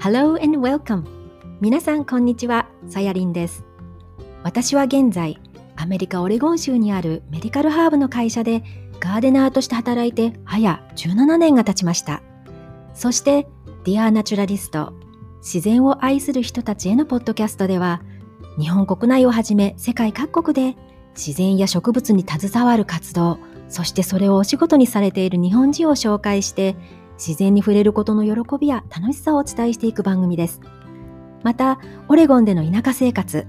Hello and welcome! 皆さんこんにちは、さやりんです。私は現在、アメリカ・オレゴン州にあるメディカルハーブの会社でガーデナーとして働いて早17年が経ちました。そして、Dear Naturalist 自然を愛する人たちへのポッドキャストでは、日本国内をはじめ世界各国で自然や植物に携わる活動、そしてそれをお仕事にされている日本人を紹介して、自然に触れることの喜びや楽しさをお伝えしていく番組です。また、オレゴンでの田舎生活、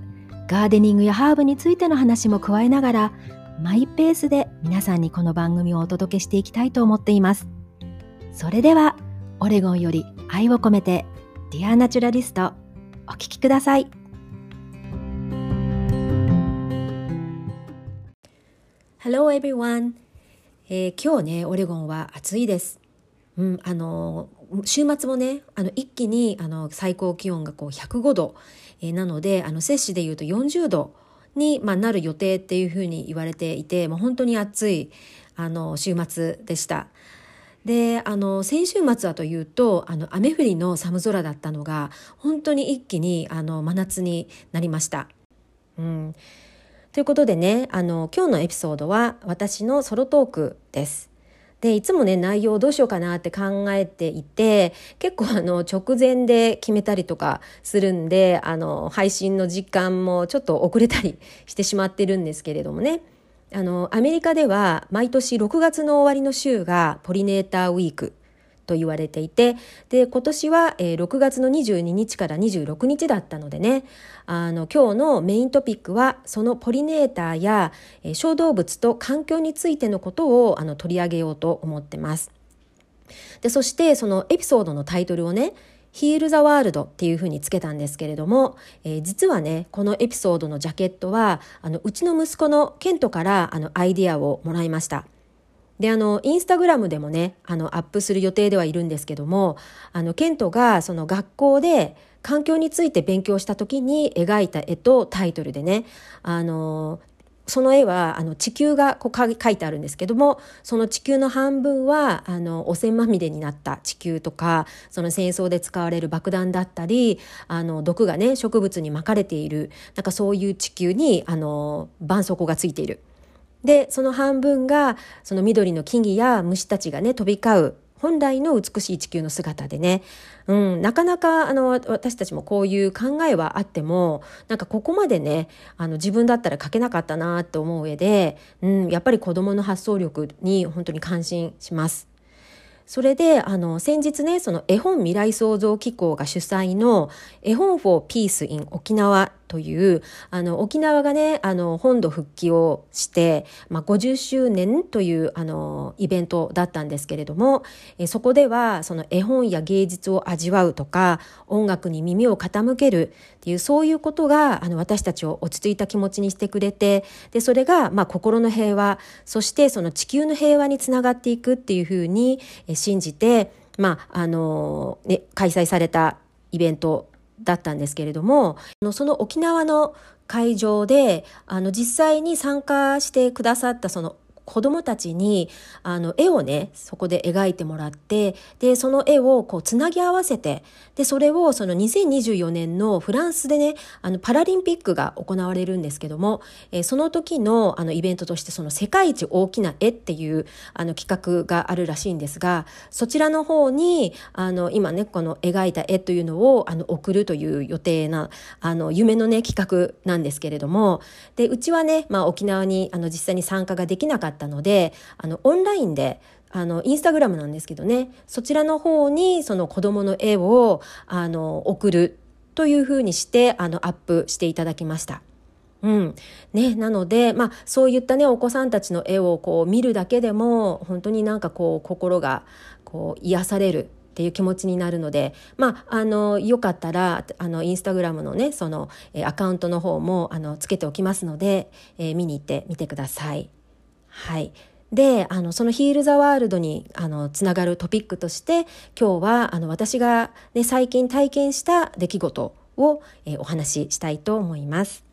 ガーデニングやハーブについての話も加えながら、マイペースで皆さんにこの番組をお届けしていきたいと思っています。それでは、オレゴンより愛を込めて、 Dear Naturalist、お聴きください。Hello everyone! えー、今日ね、オレゴンは暑いです。うん、あの週末もねあの一気にあの最高気温がこう105度、えー、なのであの摂氏でいうと40度に、まあ、なる予定っていうふうに言われていてもう本当に暑いあの週末でした。であの先週末はというとあの雨降りの寒空だったのが本当に一気にあの真夏になりました。うん、ということでねあの今日のエピソードは私のソロトークです。でいつもね内容どうしようかなって考えていて結構あの直前で決めたりとかするんであの配信の時間もちょっと遅れたりしてしまってるんですけれどもね。あのアメリカでは毎年6月の終わりの週がポリネーターウィーク。と言われていてで今年は、えー、6月の22日から26日だったのでねあの今日のメイントピックはそのポリネーターや、えー、小動物と環境についてのことをあの取り上げようと思ってます。でそしてそのエピソードのタイトルをねヒール・ザ・ワールドっていうふうにつけたんですけれども、えー、実はねこのエピソードのジャケットはあのうちの息子のケントからあのアイディアをもらいました。であのインスタグラムでもねあのアップする予定ではいるんですけどもあのケントがその学校で環境について勉強した時に描いた絵とタイトルでねあのその絵はあの地球がこう書いてあるんですけどもその地球の半分はあの汚染まみれになった地球とかその戦争で使われる爆弾だったりあの毒がね植物にまかれているなんかそういう地球にあの絆創膏がついている。でその半分がその緑の木々や虫たちがね飛び交う本来の美しい地球の姿でね、うん、なかなかあの私たちもこういう考えはあってもなんかここまでねあの自分だったら書けなかったなと思う上で、うん、やっぱり子どもの発想力に本当に感心します。それであの先日ねその絵本未来創造機構が主催の絵本 for Peace in 沖縄というあの沖縄がねあの本土復帰をして、まあ、50周年というあのイベントだったんですけれどもえそこではその絵本や芸術を味わうとか音楽に耳を傾けるっていうそういうことがあの私たちを落ち着いた気持ちにしてくれてでそれが、まあ、心の平和そしてその地球の平和につながっていくっていうふうに信じて、まああのね、開催されたイベントだったんですけれどもその沖縄の会場であの実際に参加してくださったその子どもたちにあの絵をねそこで描いてもらってでその絵をこうつなぎ合わせてでそれをその2024年のフランスでねあのパラリンピックが行われるんですけども、えー、その時のあのイベントとしてその世界一大きな絵っていうあの企画があるらしいんですがそちらの方にあの今ねこの描いた絵というのをあの送るという予定なあの夢のね企画なんですけれどもでうちはね、まあ、沖縄にあの実際に参加ができなかったったのであのオンラインであのインスタグラムなんですけどねそちらの方にその子どもの絵をあの送るというふうにしてあのアップしていただきました。うんね、なので、まあ、そういったねお子さんたちの絵をこう見るだけでも本当になんかこう心がこう癒されるっていう気持ちになるので、まあ、あのよかったらあのインスタグラムのねその、えアカウントの方もあのつけておきますので、えー、見に行ってみてください。はい。であのそのヒール・ザ・ワールドにあのつながるトピックとして今日はあの私が、ね、最近体験した出来事を、えー、お話ししたいと思います。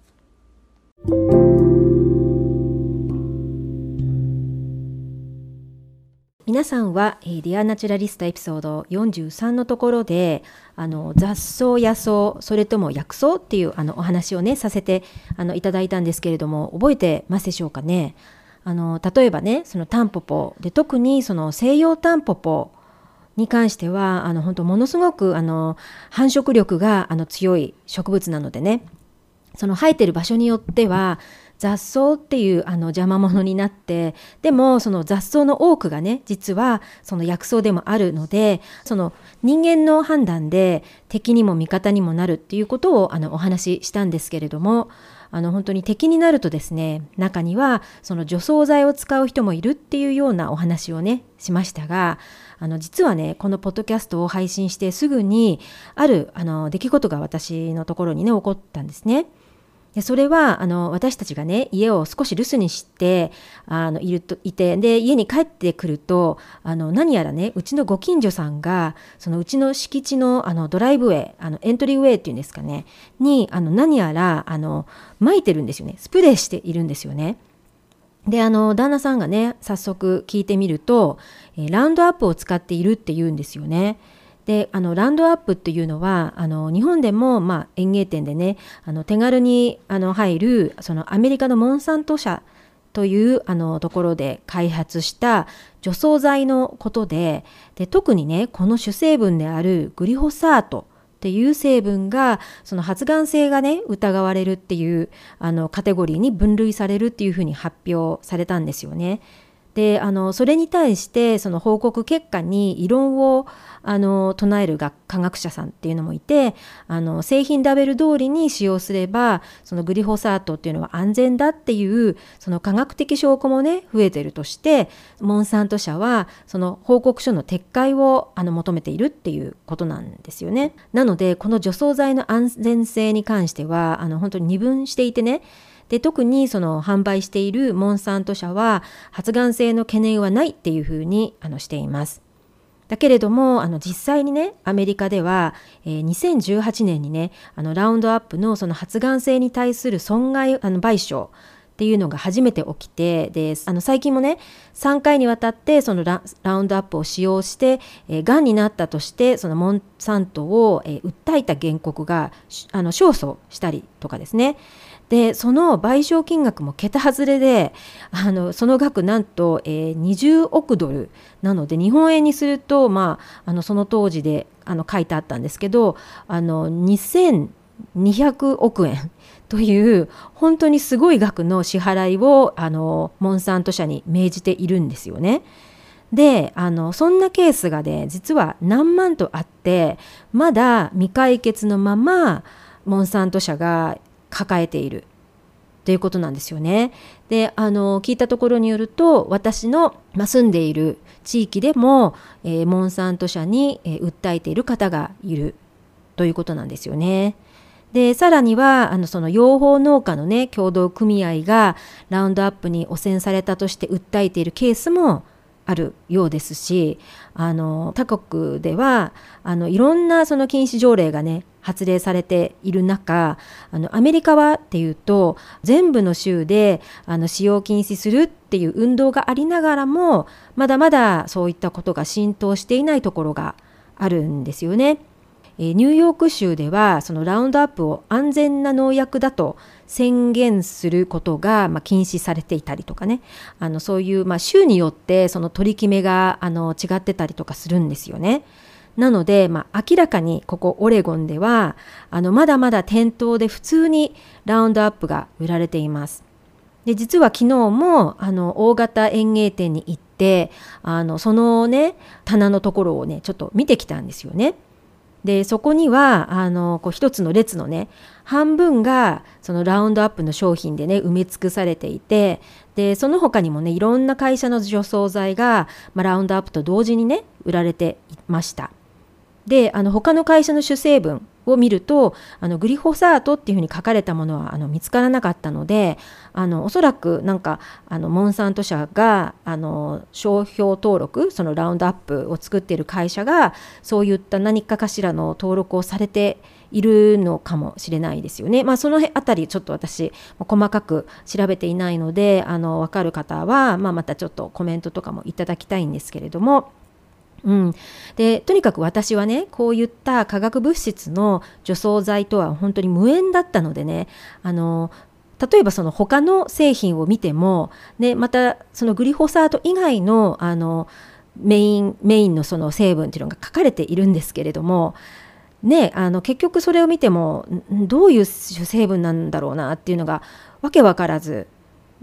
皆さんは、えー、ディアナチュラリストエピソード43のところであの雑草野草それとも薬草っていうあのお話をねさせてあのいただいたんですけれども覚えてますでしょうかね？あの例えばねそのタンポポ。で特にその西洋タンポポに関してはあの本当ものすごくあの繁殖力があの強い植物なのでね。その生えてる場所によっては雑草っていうあの邪魔者になってでもその雑草の多くがね実はその薬草でもあるのでその人間の判断で敵にも味方にもなるっていうことをあのお話ししたんですけれどもあの本当に敵になるとですね中にはその除草剤を使う人もいるっていうようなお話をねしましたがあの実はねこのポッドキャストを配信してすぐにあるあの出来事が私のところにね起こったんですね。でそれはあの私たちがね家を少し留守にしてあのいるといてで家に帰ってくるとあの何やらねうちのご近所さんがそのうちの敷地のあのドライブウェイあのエントリーウェイっていうんですかねにあの何やらあの撒いてるんですよねスプレーしているんですよね。であの旦那さんがね早速聞いてみると、えラウンドアップを使っているって言うんですよね。であのランドアップっていうのはあの日本でも、まあ、園芸店でねあの手軽にあの入るそのアメリカのモンサント社というあのところで開発した除草剤のことでで特にねこの主成分であるグリホサートっていう成分がその発がん性がね疑われるっていうあのカテゴリーに分類されるっていうふうに発表されたんですよね。であのそれに対してその報告結果に異論をあの唱える科学者さんっていうのもいてあの製品ラベル通りに使用すればそのグリホサートっていうのは安全だっていうその科学的証拠もね増えてるとしてモンサント社はその報告書の撤回をあの求めているっていうことなんですよね。なのでこの除草剤の安全性に関してはあの本当に二分していてねで特にその販売しているモンサント社は発がん性の懸念はないっていうふうにあのしています。だけれどもあの実際にねアメリカでは、えー、2018年にねあのラウンドアップのその発がん性に対する損害あの賠償っていうのが初めて起きてであの最近もね3回にわたってそのラウンドアップを使用してえー、がんになったとしてそのモンサントを、えー、訴えた原告があの勝訴したりとかですねでその賠償金額も桁外れであのその額なんと、えー、20億ドルなので日本円にすると、まあ、あのその当時であの書いてあったんですけどあの2200億円という本当にすごい額の支払いをあのモンサント社に命じているんですよね。であのそんなケースがね実は何万とあってまだ未解決のままモンサント社が抱えているということなんですよね。であの聞いたところによると私の、住んでいる地域でも、えー、モンサント社に、えー、訴えている方がいるということなんですよね。でさらにはあのその養蜂農家のね協同組合がラウンドアップに汚染されたとして訴えているケースもあるようですしあの他国ではあのいろんなその禁止条例がね発令されている中あのアメリカはっていうと全部の州であの使用禁止するっていう運動がありながらもまだまだそういったことが浸透していないところがあるんですよね。ニューヨーク州ではそのラウンドアップを安全な農薬だと宣言することが、まあ、禁止されていたりとかねあのそういう、まあ、州によってその取り決めがあの違ってたりとかするんですよね。なので、まあ、明らかにここオレゴンではあのまだまだ店頭で普通にラウンドアップが売られています。で実は昨日もあの大型園芸店に行ってあのそのね棚のところをねちょっと見てきたんですよね。でそこにはあのこう一つの列のね半分がそのラウンドアップの商品でね埋め尽くされていてでその他にもねいろんな会社の除草剤が、まあ、ラウンドアップと同時にね売られていました。であの他の会社の主成分を見るとあのグリホサートっていうふうに書かれたものはあの見つからなかったのであのおそらくなんかあのモンサント社があの商標登録そのラウンドアップを作っている会社がそういった何かかしらの登録をされているのかもしれないですよね。まあ、その辺りちょっと私細かく調べていないのであの分かる方は、まあ、またちょっとコメントとかもいただきたいんですけれども。うん、でとにかく私はねこういった化学物質の除草剤とは本当に無縁だったのでねあの例えばその他の製品を見ても、ね、またそのグリホサート以外のあのメインメインのその成分っていうのが書かれているんですけれども、ね、あの結局それを見てもどういう成分なんだろうなっていうのがわけわからず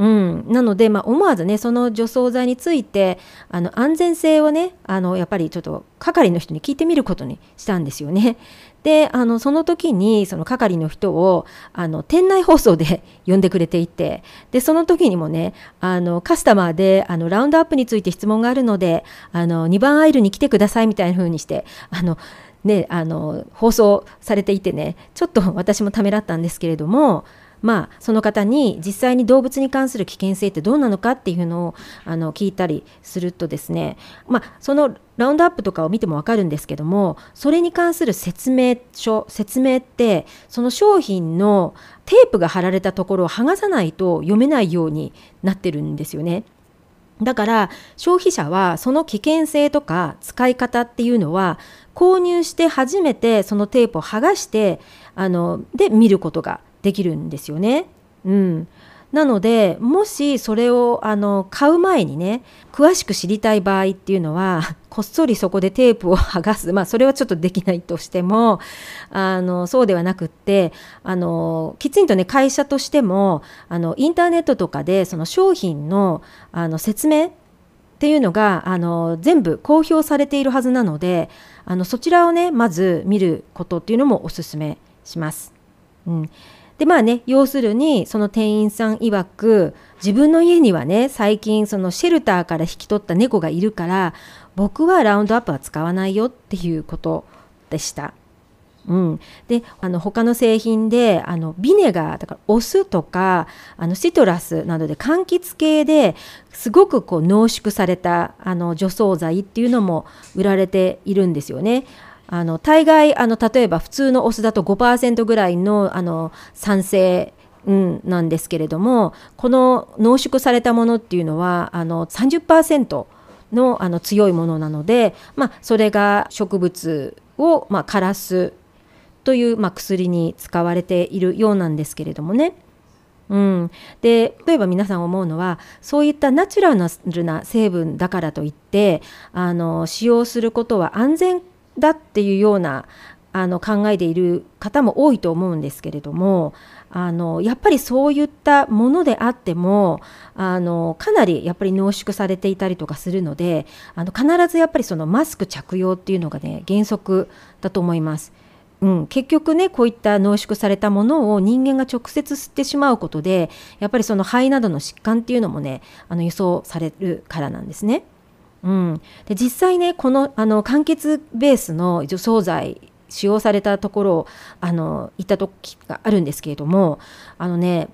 うん、なので、まあ、思わずねその除草剤についてあの安全性をねあのやっぱりちょっと係の人に聞いてみることにしたんですよね。であのその時にその係の人をあの店内放送で呼んでくれていてでその時にもねあのカスタマーであのラウンドアップについて質問があるのであの2番アイルに来てくださいみたいな風にしてあのね、あの放送されていてねちょっと私もためらったんですけれどもまあ、その方に実際に動物に関する危険性ってどうなのかっていうのをあの聞いたりするとですね、まあ、そのラウンドアップとかを見ても分かるんですけどもそれに関する説明書説明ってその商品のテープが貼られたところを剥がさないと読めないようになってるんですよね。だから消費者はその危険性とか使い方っていうのは購入して初めてそのテープを剥がしてあので見ることができるんですよね。うん、なのでもしそれをあの買う前にね詳しく知りたい場合っていうのはこっそりそこでテープを 剥がすまあそれはちょっとできないとしてもあのそうではなくってあのきちんとね会社としてもあのインターネットとかでその商品のあの説明っていうのがあの全部公表されているはずなのであのそちらをねまず見ることっていうのもおすすめします。うんでまあね要するにその店員さん曰く自分の家にはね最近そのシェルターから引き取った猫がいるから僕はラウンドアップは使わないよっていうことでした。うん、であの他の製品であのビネガーだからお酢とかあのシトラスなどで柑橘系ですごくこう濃縮されたあの除草剤っていうのも売られているんですよね。あの大概あの例えば普通のお酢だと5%ぐらいのあの酸性、なんですけれどもこの濃縮されたものっていうのはあの30%のあの強いものなので、まあ、それが植物を、まあ、枯らすという、まあ、薬に使われているようなんですけれどもね。うん、で例えば皆さん思うのはそういったナチュラルな成分だからといってあの使用することは安全だっていうようなあの考えている方も多いと思うんですけれどもあのやっぱりそういったものであってもあのかなりやっぱり濃縮されていたりとかするのであの必ずやっぱりそのマスク着用っていうのがね原則だと思います。うん、結局ねこういった濃縮されたものを人間が直接吸ってしまうことでやっぱりその肺などの疾患っていうのもねあの輸送されるからなんですね。うん、で実際ねこのあの柑橘ベースの除草剤使用されたところあの行った時があるんですけれどもあのね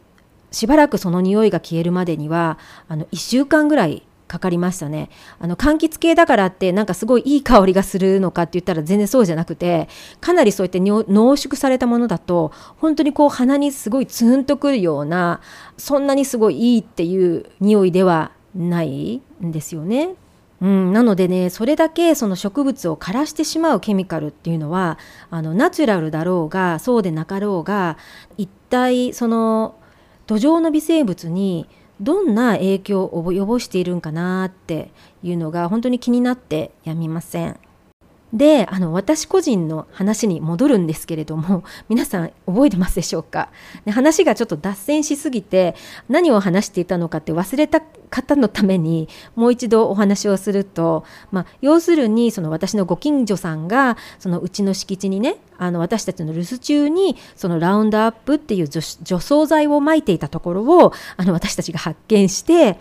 しばらくその匂いが消えるまでにはあの1週間ぐらいかかりましたねあの柑橘系だからってなんかすごいいい香りがするのかって言ったら全然そうじゃなくてかなりそういった濃縮されたものだと本当にこう鼻にすごいツンとくるようなそんなにすごいいいっていう匂いではないんですよね。うん、なのでねそれだけその植物を枯らしてしまうケミカルっていうのはあのナチュラルだろうがそうでなかろうが一体その土壌の微生物にどんな影響を及ぼしているんかなっていうのが本当に気になってやみません。であの私個人の話に戻るんですけれども 皆さん覚えてますでしょうか？で話がちょっと脱線しすぎて何を話していたのかって忘れた方のためにもう一度お話をすると、まあ、要するにその私のご近所さんがそのうちの敷地にねあの私たちの留守中にそのラウンドアップっていう除草剤をまいていたところをあの私たちが発見して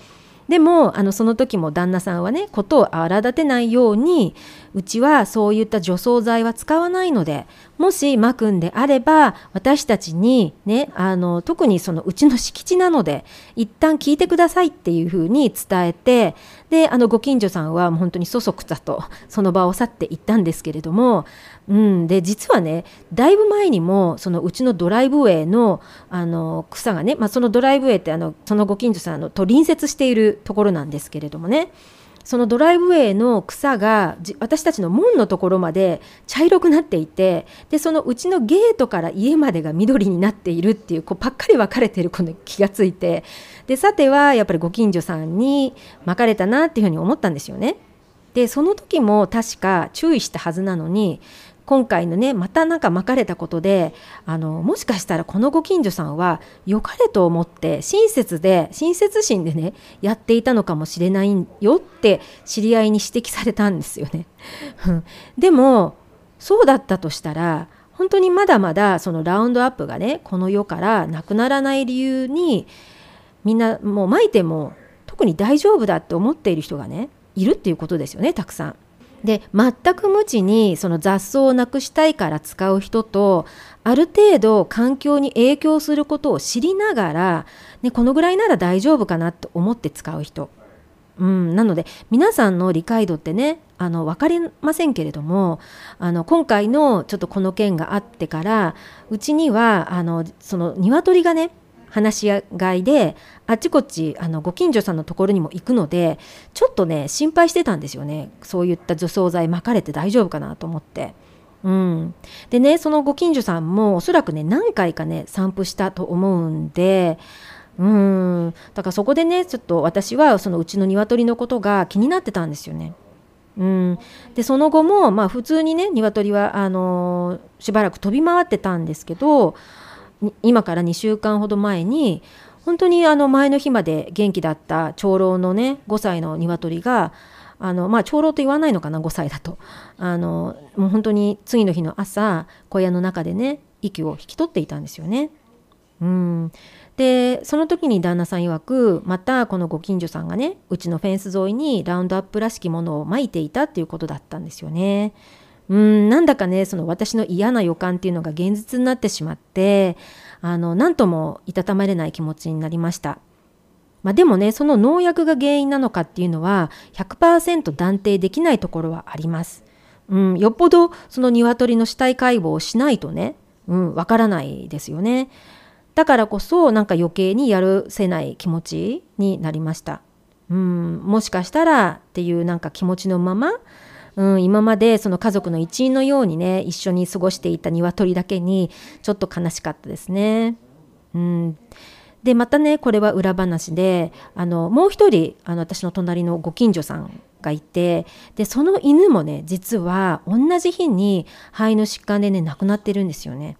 でもあのその時も旦那さんはねことを荒立てないようにうちはそういった除草剤は使わないのでもしまくんであれば私たちにねあの特にそのうちの敷地なので一旦聞いてくださいっていうふうに伝えてであのご近所さんは本当にそそくさとその場を去っていったんですけれども、うん、で実はねだいぶ前にもそのうちのドライブウェイのあの草がね、まあ、そのドライブウェイってあのそのご近所さんのと隣接しているところなんですけれどもね。そのドライブウェイの草が私たちの門のところまで茶色くなっていてでそのうちのゲートから家までが緑になっているっていうこうばっかり分かれてるこの気がついてでさてはやっぱりご近所さんにまかれたなっていうふうに思ったんですよね。でその時も確か注意したはずなのに今回のねまたなんか巻かれたことであのもしかしたらこのご近所さんは良かれと思って親切で親切心でねやっていたのかもしれないよって知り合いに指摘されたんですよね。でもそうだったとしたら本当にまだまだそのラウンドアップがねこの世からなくならない理由にみんなもう巻いても特に大丈夫だって思っている人がねいるっていうことですよねたくさん。で全く無知にその雑草をなくしたいから使う人とある程度環境に影響することを知りながら、ね、このぐらいなら大丈夫かなと思って使う人、うん、なので皆さんの理解度ってねあの分かりませんけれどもあの今回のちょっとこの件があってからうちにはあのその鶏がね話し合いであっちこっちあのご近所さんのところにも行くのでちょっとね心配してたんですよねそういった除草剤まかれて大丈夫かなと思って。うん、でねそのご近所さんもおそらくね何回かね散布したと思うんでうんだからそこでねちょっと私はそのうちの鶏のことが気になってたんですよね。うん、でその後もまあ普通にね鶏はあのー、しばらく飛び回ってたんですけど今から2週間ほど前に本当にあの前の日まで元気だった長老のね5歳の鶏があのまあ長老と言わないのかな5歳だとあのもう本当に次の日の朝小屋の中でね息を引き取っていたんですよね。うん、でその時に旦那さん曰くまたこのご近所さんがねうちのフェンス沿いにラウンドアップらしきものをまいていたっていうことだったんですよね。うんなんだかねその私の嫌な予感っていうのが現実になってしまってあの何ともいたたまれない気持ちになりました。まあ、でもねその農薬が原因なのかっていうのは100%断定できないところはあります。うん、よっぽどその鶏の死体解剖をしないとね、うん、わからないですよね。だからこそなんか余計にやるせない気持ちになりました。うん、もしかしたらっていうなんか気持ちのままうん、今までその家族の一員のようにね一緒に過ごしていた鶏だけにちょっと悲しかったですね。うん、でまたねこれは裏話であのもう一人あの私の隣のご近所さんがいてでその犬もね実は同じ日に肺の疾患でね亡くなってるんですよね。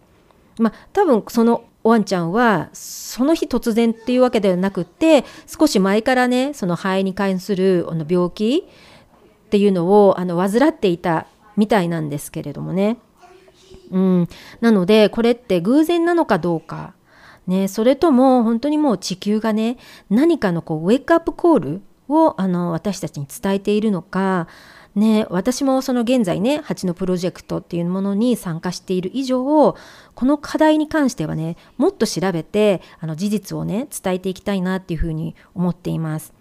まあ多分そのワンちゃんはその日突然っていうわけではなくって少し前からねその肺に関するあの病気っていうのをあの患っていたみたいなんですけれどもね。うん、なのでこれって偶然なのかどうか、ね、それとも本当にもう地球がね何かのこうウェイクアップコールをあの私たちに伝えているのか、ね、私もその現在ね蜂のプロジェクトっていうものに参加している以上この課題に関してはねもっと調べてあの事実をね伝えていきたいなっていうふうに思っています。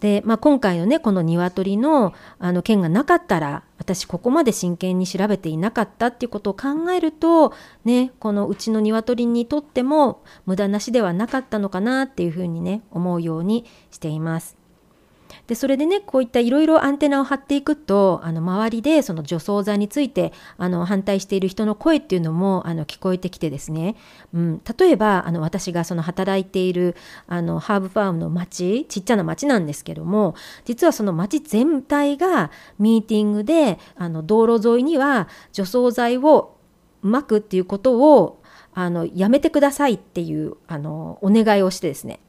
で、まあ、今回のねこの鶏のあの件がなかったら私ここまで真剣に調べていなかったっていうことを考えるとねこのうちのニワトリにとっても無駄なしではなかったのかなっていうふうにね思うようにしています。でそれでねこういったいろいろアンテナを張っていくとあの周りでその除草剤についてあの反対している人の声っていうのもあの聞こえてきてですね、うん、例えばあの私がその働いているあのハーブファームの町ちっちゃな町なんですけども実はその町全体がミーティングであの道路沿いには除草剤をまくっていうことをあのやめてくださいっていうあのお願いをしてですね。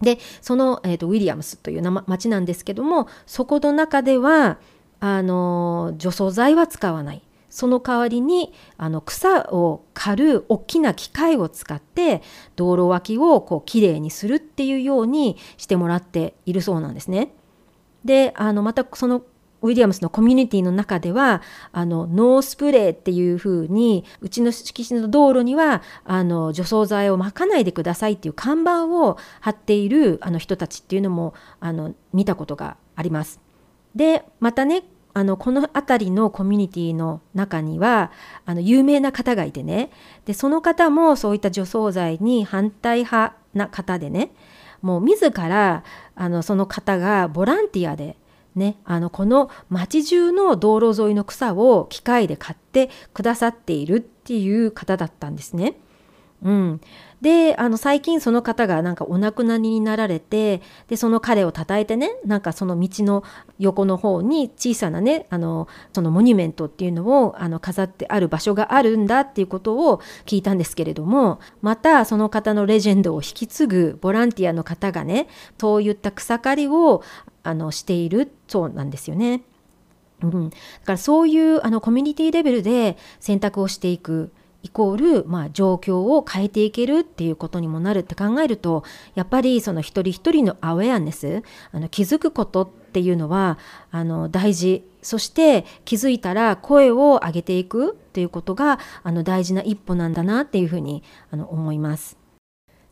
でその、えーと、ウィリアムスという町なんですけどもそこの中ではあの除草剤は使わないその代わりにあの草を刈る大きな機械を使って道路脇をこうきれいにするっていうようにしてもらっているそうなんですね。であのまたそのウィリアムスのコミュニティの中ではあのノースプレーっていうふうにうちの敷地の道路にはあの除草剤をまかないでくださいっていう看板を貼っているあの人たちっていうのもあの見たことがあります。でまたねあのこの辺りのコミュニティの中にはあの有名な方がいてねでその方もそういった除草剤に反対派な方でねもう自らあのその方がボランティアでね、あのこの町中の道路沿いの草を機械で買ってくださっているっていう方だったんですね。うん、であの最近その方がなんかお亡くなりになられてでその彼をたたえてねなんかその道の横の方に小さなねあのそのモニュメントっていうのをあの飾ってある場所があるんだっていうことを聞いたんですけれどもまたその方のレジェンドを引き継ぐボランティアの方がねそういった草刈りをあのしているそうなんですよね。うん、だからそういうあのコミュニティレベルで選択をしていくイコール、まあ、状況を変えていけるっていうことにもなるって考えるとやっぱりその一人一人のアウェアネスあの気づくことっていうのはあの大事そして気づいたら声を上げていくっていうことがあの大事な一歩なんだなっていうふうにあの思います。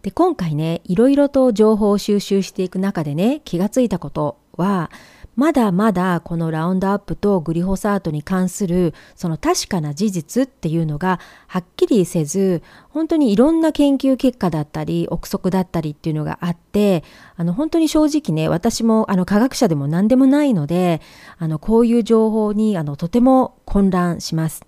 で今回ねいろいろと情報を収集していく中でね気がついたことはまだまだこのラウンドアップとグリホサートに関するその確かな事実っていうのがはっきりせず本当にいろんな研究結果だったり憶測だったりっていうのがあってあの本当に正直ね私もあの科学者でも何でもないのであのこういう情報にあのとても混乱します。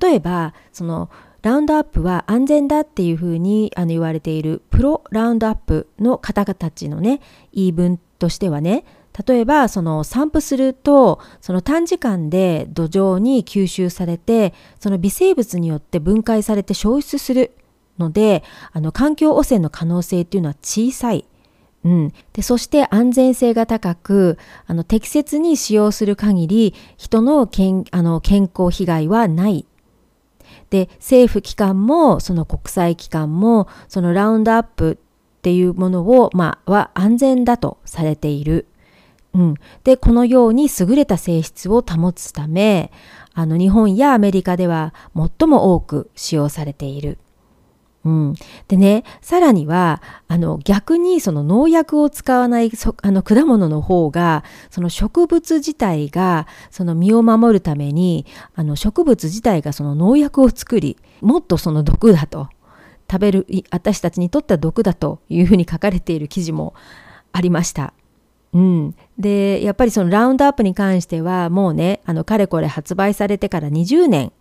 例えばそのラウンドアップは安全だっていうふうにあの言われているプロラウンドアップの方々たちのね言い分としてはね例えばその散布するとその短時間で土壌に吸収されてその微生物によって分解されて消失するのであの環境汚染の可能性っていうのは小さい。うん、でそして安全性が高くあの適切に使用する限り人の健あの健康被害はないで政府機関もその国際機関もそのラウンドアップっていうものを、まあ、は安全だとされている。うん、でこのように優れた性質を保つためあの日本やアメリカでは最も多く使用されている。うん、でねさらにはあの逆にその農薬を使わないあの果物の方がその植物自体がその身を守るためにあの植物自体がその農薬を作りもっとその毒だと食べる私たちにとっては毒だというふうに書かれている記事もありました。うん、でやっぱりそのラウンドアップに関してはもうねあのかれこれ発売されてから20年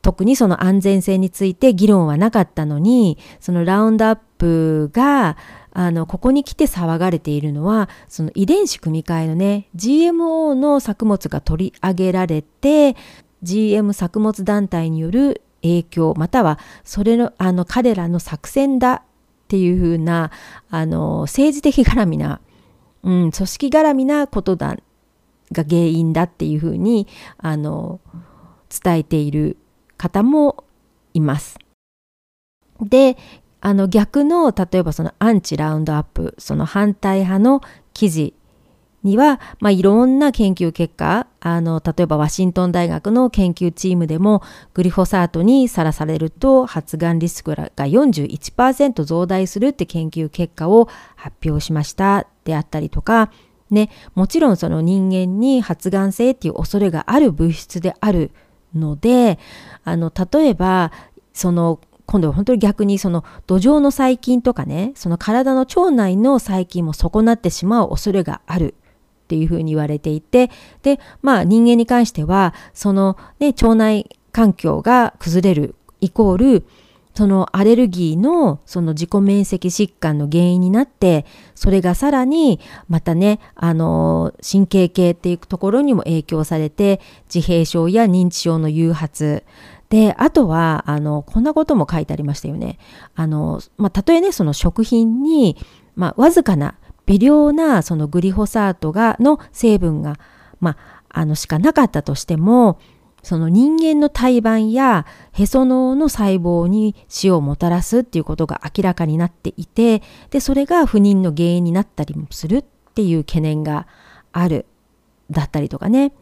特にその安全性について議論はなかったのにそのラウンドアップがあのここに来て騒がれているのはその遺伝子組み換えのね GMO の作物が取り上げられて GM 作物団体による影響またはそれのあの彼らの作戦だっていうふうなあの政治的絡みなうん、組織絡みなことだが原因だっていうふうにあの伝えている方もいます。であの逆の例えばそのアンチラウンドアップその反対派の記事には、まあ、いろんな研究結果あの例えばワシントン大学の研究チームでもグリホサートにさらされると発がんリスクが41%増大するって研究結果を発表しましたであったりとか、ね、もちろんその人間に発がん性っていう恐れがある物質であるのであの例えばその今度は本当に逆にその土壌の細菌とかねその体の腸内の細菌も損なってしまう恐れがあるっていうふうに言われていてでまあ人間に関してはその、ね、腸内環境が崩れるイコールそのアレルギーのその自己免疫疾患の原因になってそれがさらにまたねあの神経系っていうところにも影響されて自閉症や認知症の誘発であとはあのこんなことも書いてありましたよね。あのまあ、たとえねその食品に、まあ、わずかな微量なそのグリホサートがの成分が、まあ、あのしかなかったとしてもその人間の胎盤やへその緒の細胞に死をもたらすっていうことが明らかになっていてでそれが不妊の原因になったりもするっていう懸念があるだったりとかね。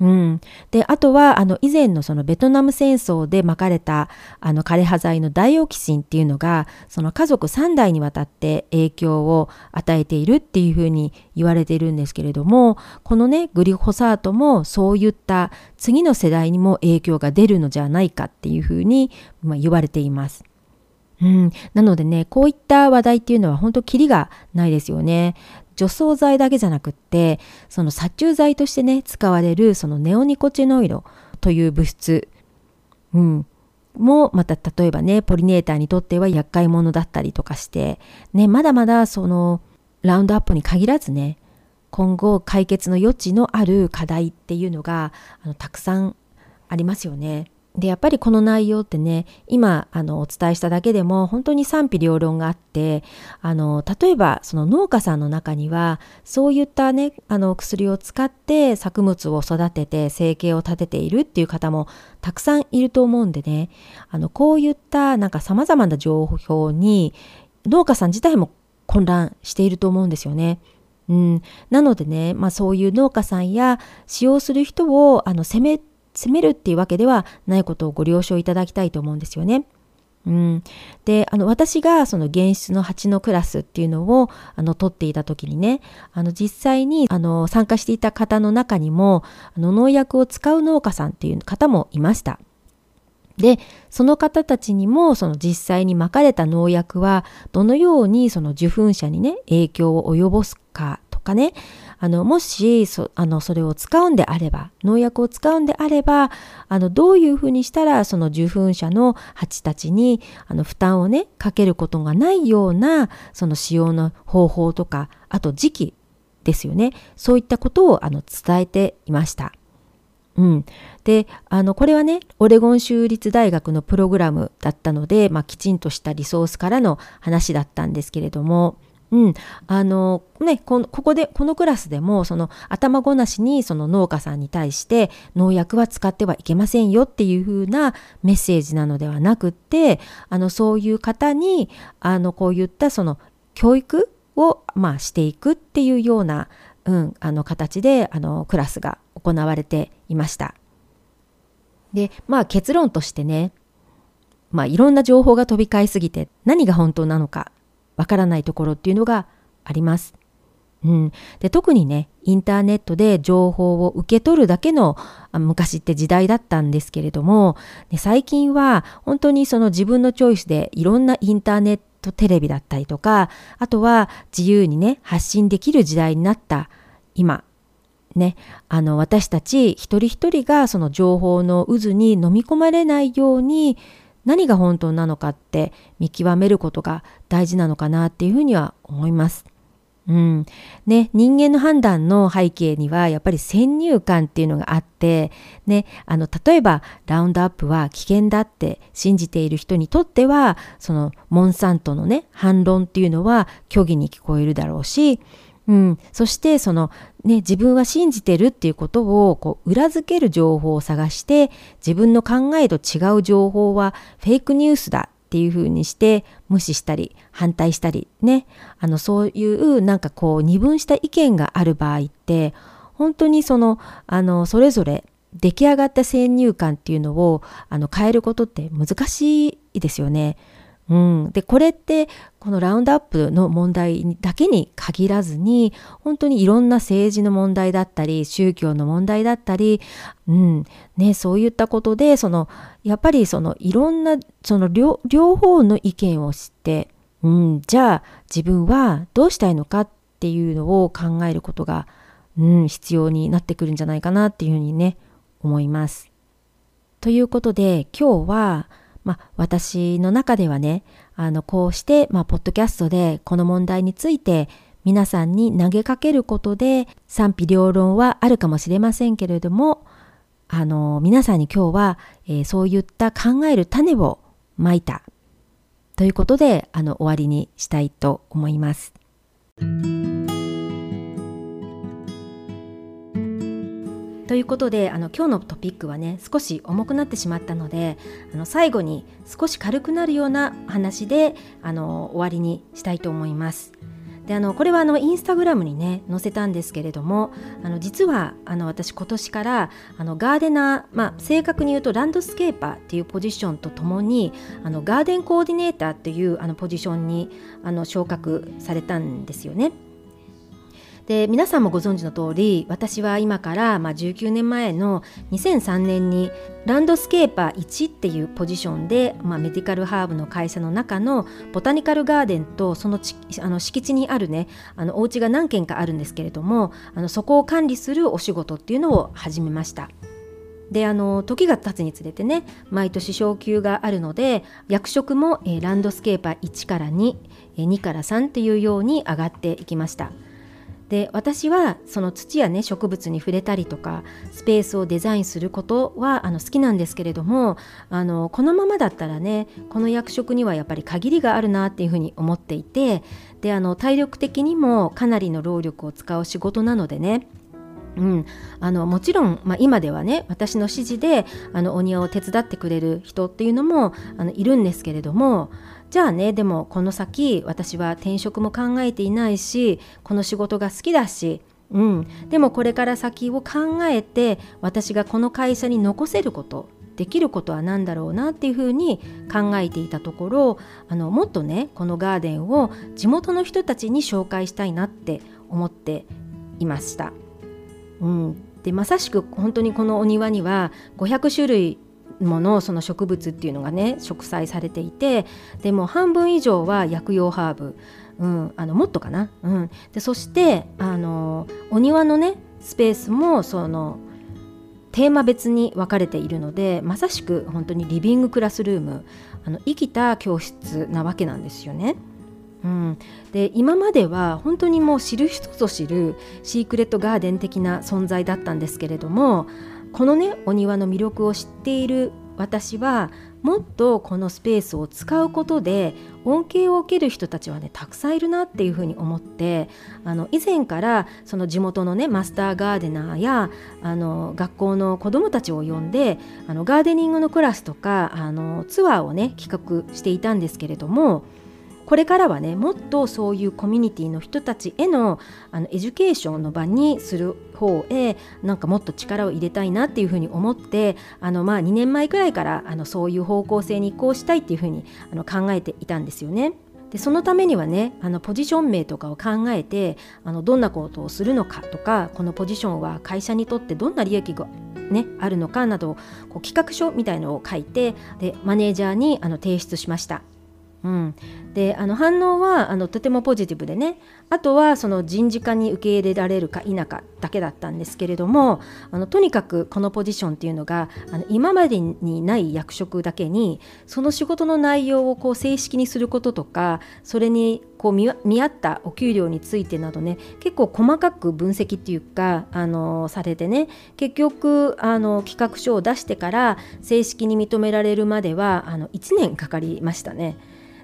うん、であとはあの以前のそのベトナム戦争でまかれたあの枯葉剤のダイオキシンっていうのがその家族3代にわたって影響を与えているっていうふうに言われているんですけれどもこのねグリホサートもそういった次の世代にも影響が出るのじゃないかっていうふうに、ま、言われています。うん、なのでねこういった話題っていうのは本当キリがないですよね。除草剤だけじゃなくってその殺虫剤としてね使われるそのネオニコチノイドという物質、うん、もまた例えばねポリネーターにとっては厄介者だったりとかしてねまだまだそのラウンドアップに限らずね今後解決の余地のある課題っていうのがあのたくさんありますよね。でやっぱりこの内容ってね今あのお伝えしただけでも本当に賛否両論があってあの例えばその農家さんの中にはそういったねあの薬を使って作物を育てて生計を立てているっていう方もたくさんいると思うんでねあのこういったなんか様々な情報に農家さん自体も混乱していると思うんですよね。うん、なのでね、まあ、そういう農家さんや使用する人をあの責め責めるっていうわけではないことをご了承いただきたいと思うんですよね。うん、であの私がその原質の蜂のクラスっていうのをあの取っていた時にねあの実際にあの参加していた方の中にもあの農薬を使う農家さんっていう方もいました。でその方たちにもその実際にまかれた農薬はどのようにその受粉者にね影響を及ぼすかとかねあのもしそあのそれを使うんであれば農薬を使うんであればあのどういうふうにしたらその受粉者の蜂たちにあの負担をねかけることがないようなその使用の方法とかあと時期ですよねそういったことをあの伝えていました。うん、であのこれはねオレゴン州立大学のプログラムだったので、まあ、きちんとしたリソースからの話だったんですけれどもうん、あのねここでこのクラスでもその頭ごなしにその農家さんに対して農薬は使ってはいけませんよっていう風なメッセージなのではなくってあのそういう方にあのこういったその教育を、まあ、していくっていうような、うん、あの形であのクラスが行われていました。でまあ結論としてねまあいろんな情報が飛び交いすぎて何が本当なのかわからないところっていうのがあります。うん、で特にねインターネットで情報を受け取るだけの昔って時代だったんですけれども、ね、最近は本当にその自分のチョイスでいろんなインターネットテレビだったりとかあとは自由にね発信できる時代になった今。ね、あの私たち一人一人がその情報の渦に飲み込まれないように何が本当なのかって見極めることが大事なのかなっていうふうには思います。うんね、人間の判断の背景にはやっぱり先入観っていうのがあって、ね、あの例えばラウンドアップは危険だって信じている人にとってはそのモンサントのね反論っていうのは虚偽に聞こえるだろうしうん、そしてその、ね、自分は信じてるっていうことをこう裏付ける情報を探して自分の考えと違う情報はフェイクニュースだっていうふうにして無視したり反対したりねあのそういうなんかこう二分した意見がある場合って本当にそのあのそれぞれ出来上がった先入観っていうのをあの変えることって難しいですよね。うん、でこれってこのラウンドアップの問題だけに限らずに本当にいろんな政治の問題だったり宗教の問題だったり、うん。ね、そういったことでそのやっぱりそのいろんなその両方の意見を知って、うん、じゃあ自分はどうしたいのかっていうのを考えることが、うん、必要になってくるんじゃないかなっていうふうにね思います。ということで今日はまあ、私の中ではねあのこうして、まあ、ポッドキャストでこの問題について皆さんに投げかけることで賛否両論はあるかもしれませんけれどもあの皆さんに今日は、えー、そういった考える種をまいたということであの終わりにしたいと思います。ということであの今日のトピックはね少し重くなってしまったのであの最後に少し軽くなるような話であの終わりにしたいと思います。であのこれはあのインスタグラムにね載せたんですけれどもあの実はあの私今年からあのガーデナー、まあ、正確に言うとランドスケーパーっていうポジションとともにあのガーデンコーディネーターっていうあのポジションにあの昇格されたんですよね。で皆さんもご存知の通り私は今から、まあ、19年前の2003年にランドスケーパー1っていうポジションで、まあ、メディカルハーブの会社の中のボタニカルガーデンとそのちあの敷地にあるねあのお家が何軒かあるんですけれどもあのそこを管理するお仕事っていうのを始めました。であの時が経つにつれてね毎年昇給があるので役職も、えー、ランドスケーパー1から2、えー、2から3っていうように上がっていきました。で私はその土やね植物に触れたりとかスペースをデザインすることはあの好きなんですけれどもあのこのままだったらねこの役職にはやっぱり限りがあるなっていうふうに思っていてであの体力的にもかなりの労力を使う仕事なのでねうん、あのもちろん、まあ、今ではね私の指示であのお庭を手伝ってくれる人っていうのもあのいるんですけれどもじゃあねでもこの先私は転職も考えていないしこの仕事が好きだし、うん、でもこれから先を考えて私がこの会社に残せることできることは何だろうなっていうふうに考えていたところあのもっとねこのガーデンを地元の人たちに紹介したいなって思っていました。うん、でまさしく本当にこのお庭には500種類ものその植物っていうのがね植栽されていてでも半分以上は薬用ハーブ、うん、あのもっとかな、うん、でそしてあのお庭のねスペースもそのテーマ別に分かれているのでまさしく本当にリビングクラスルーム。あの生きた教室なわけなんですよね。うん、で今までは本当にもう知る人ぞ知るシークレットガーデン的な存在だったんですけれどもこのねお庭の魅力を知っている私はもっとこのスペースを使うことで恩恵を受ける人たちはねたくさんいるなっていうふうに思ってあの以前からその地元のねマスターガーデナーやあの学校の子どもたちを呼んであのガーデニングのクラスとかあのツアーをね企画していたんですけれどもこれからはねもっとそういうコミュニティの人たちへのあの education の場にする方へなんかもっと力を入れたいなっていうふうに思ってあのまあ2年前くらいからあのそういう方向性に移行したいっていうふうにあの考えていたんですよね。でそのためにはねあのポジション名とかを考えてあのどんなことをするのかとかこのポジションは会社にとってどんな利益が、ね、あるのかなどこう企画書みたいのを書いてでマネージャーにあの提出しました。うん、であの反応はあのとてもポジティブでねあとはその人事課に受け入れられるか否かだけだったんですけれどもあのとにかくこのポジションっていうのがあの今までにない役職だけにその仕事の内容をこう正式にすることとかそれにこう見合ったお給料についてなどね結構細かく分析っていうかあのされてね結局あの企画書を出してから正式に認められるまではあの1年かかりましたね。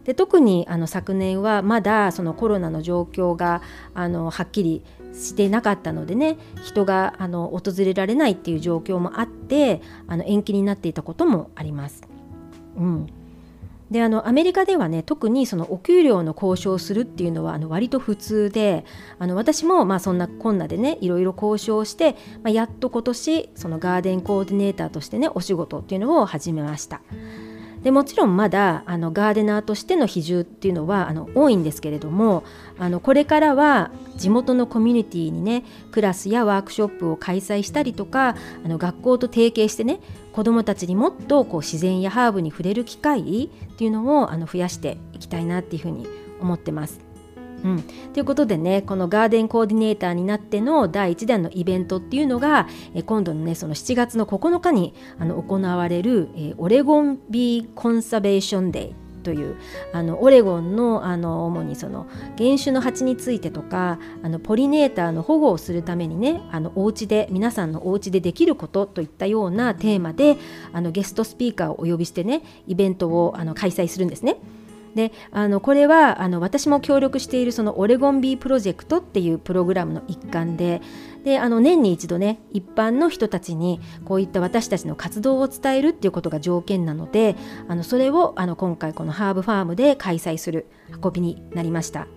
で特にあの昨年はまだそのコロナの状況があのはっきりしてなかったのでね人があの訪れられないっていう状況もあってあの延期になっていたこともあります。うんであのアメリカではね特にそのお給料の交渉をするっていうのはあの割と普通であの私もまあそんなこんなでねいろいろ交渉して、まあ、やっと今年そのガーデンコーディネーターとしてねお仕事っていうのを始めました。でもちろんまだあのガーデナーとしての比重っていうのはあの多いんですけれどもあのこれからは地元のコミュニティにねクラスやワークショップを開催したりとかあの学校と提携してね子どもたちにもっとこう自然やハーブに触れる機会っていうのをあの増やしていきたいなっていうふうに思ってます。うん、ということでねこのガーデンコーディネーターになっての第1弾のイベントっていうのがえ今度のねその7月の9日にあの行われる、え Oregon Bee Conservation Day というあのオレゴンのあの主にその原種の蜂についてとかあの pollinator の保護をするためにねあのお家で皆さんのお家でできることといったようなテーマであのゲストスピーカーをお呼びしてねイベントをあの開催するんですね。であのこれはあの私も協力しているその Oregon Bee Project っていうプログラムの一環でであの年に一度ね一般の人たちにこういった私たちの活動を伝えるっていうことが条件なのであのそれをあの今回このハーブファームで開催する運びになりました。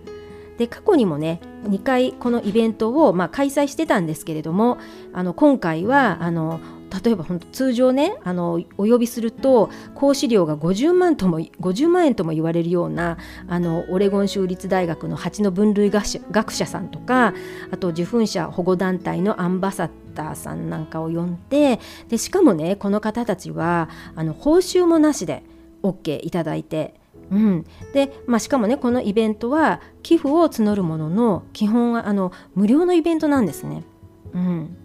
で過去にもね2回このイベントを、まあ、開催してたんですけれどもあの今回はあの例えば本当通常ねあのお呼びすると講師料が50万とも50万円とも言われるようなあのオレゴン州立大学の蜂の分類学者さんとかあと受粉者保護団体のアンバサダーさんなんかを呼んででしかもねこの方たちはあの報酬もなしで OK いただいてうん、で、まあ、しかもねこのイベントは寄付を募るものの基本はあの無料のイベントなんですね。うん、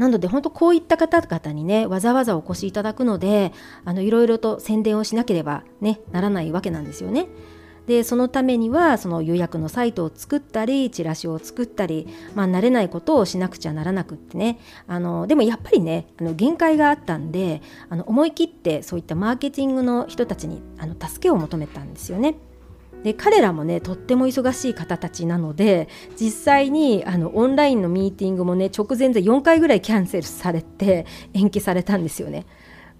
なので本当こういった方々にねわざわざお越しいただくのであのいろいろと宣伝をしなければねならないわけなんですよね。でそのためにはその予約のサイトを作ったりチラシを作ったり、まあ、慣れないことをしなくちゃならなくってねあのでもやっぱりねあの限界があったんであの思い切ってそういったマーケティングの人たちにあの助けを求めたんですよね。で彼らもねとっても忙しい方たちなので実際にあのオンラインのミーティングもね直前で4回ぐらいキャンセルされて延期されたんですよね。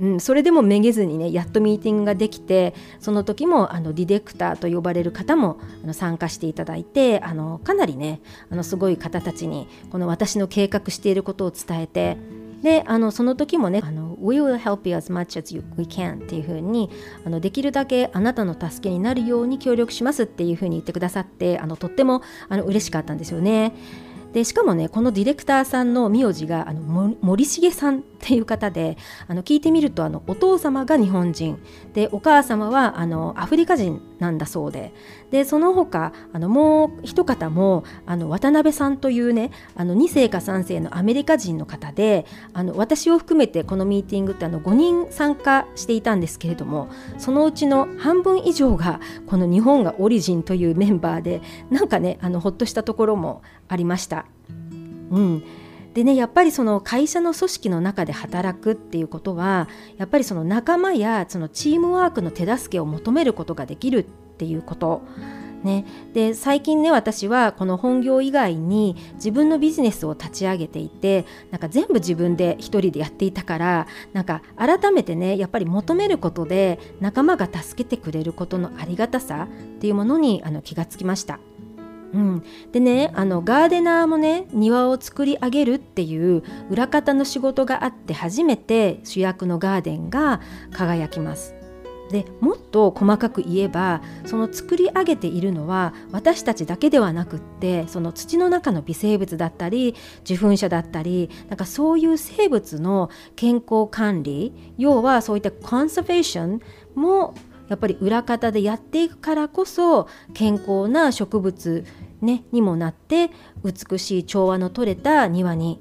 うん、それでもめげずにねやっとミーティングができてその時もあのディレクターと呼ばれる方もあの参加していただいてあのかなりねあのすごい方たちにこの私の計画していることを伝えてであのその時もねあの「We will help you as much as we can」っていうふうにあのできるだけあなたの助けになるように協力しますっていうふうに言ってくださってあのとってもあの嬉しかったんですよね。でしかもねこのディレクターさんの名字があの森重さんっていう方であの聞いてみるとあのお父様が日本人でお母様はあのアフリカ人なんだそうででその他あのもう一方もあの渡辺さんというねあの2世か3世のアメリカ人の方であの私を含めてこのミーティングってあの5人参加していたんですけれどもそのうちの半分以上がこの日本がオリジンというメンバーでなんかねあのほっとしたところもありました。うんでねやっぱりその会社の組織の中で働くっていうことはやっぱりその仲間やそのチームワークの手助けを求めることができるっていうこと。ね、で最近ね私はこの本業以外に自分のビジネスを立ち上げていてなんか全部自分で一人でやっていたからなんか改めてねやっぱり求めることで仲間が助けてくれることのありがたさっていうものにあの気がつきました。うん、でねあのガーデナーもね庭を作り上げるっていう裏方の仕事があって初めて主役のガーデンが輝きます。でもっと細かく言えばその作り上げているのは私たちだけではなくってその土の中の微生物だったり受粉者だったりなんかそういう生物の健康管理要はそういったコンサベーションもやっぱり裏方でやっていくからこそ健康な植物、ね、にもなって美しい調和の取れた庭に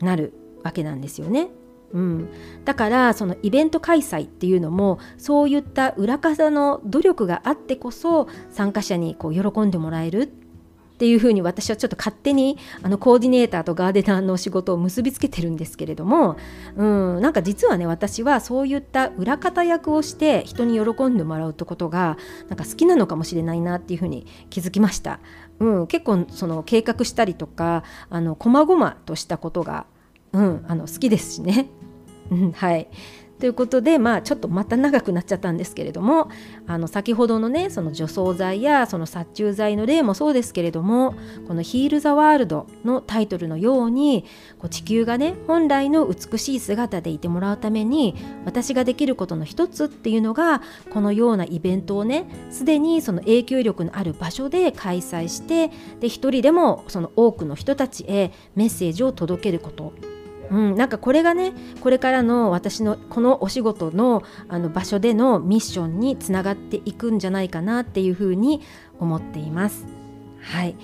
なるわけなんですよね。うん、だからそのイベント開催っていうのもそういった裏方の努力があってこそ参加者にこう喜んでもらえるっていうふうに私はちょっと勝手にあのコーディネーターとガーデナーの仕事を結びつけてるんですけれども、うん、なんか実はね私はそういった裏方役をして人に喜んでもらうってことがなんか好きなのかもしれないなっていうふうに気づきました。うん、結構その計画したりとかあの細々としたことが、うん、あの好きですしね。うん、はいということで、まあ、ちょっとまた長くなっちゃったんですけれどもあの先ほどのねその除草剤やその殺虫剤の例もそうですけれどもこの「ヒール・ザ・ワールド」のタイトルのようにこう地球がね本来の美しい姿でいてもらうために私ができることの一つっていうのがこのようなイベントをねすでにその影響力のある場所で開催してで一人でもその多くの人たちへメッセージを届けること。うん、なんかこれがねこれからの私のこのお仕事のあの場所でのミッションにつながっていくんじゃないかなっていうふうに思っています。はい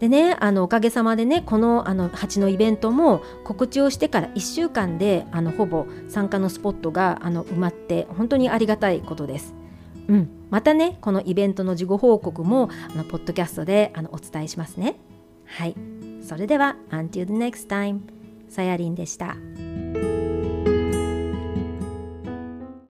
でねあのおかげさまでねこのあの蜂のイベントも告知をしてから1週間であのほぼ参加のスポットがあの埋まって本当にありがたいことです。うん、またねこのイベントの事後報告もあのポッドキャストであのお伝えしますね。はいそれでは Until the next time さやりんでした。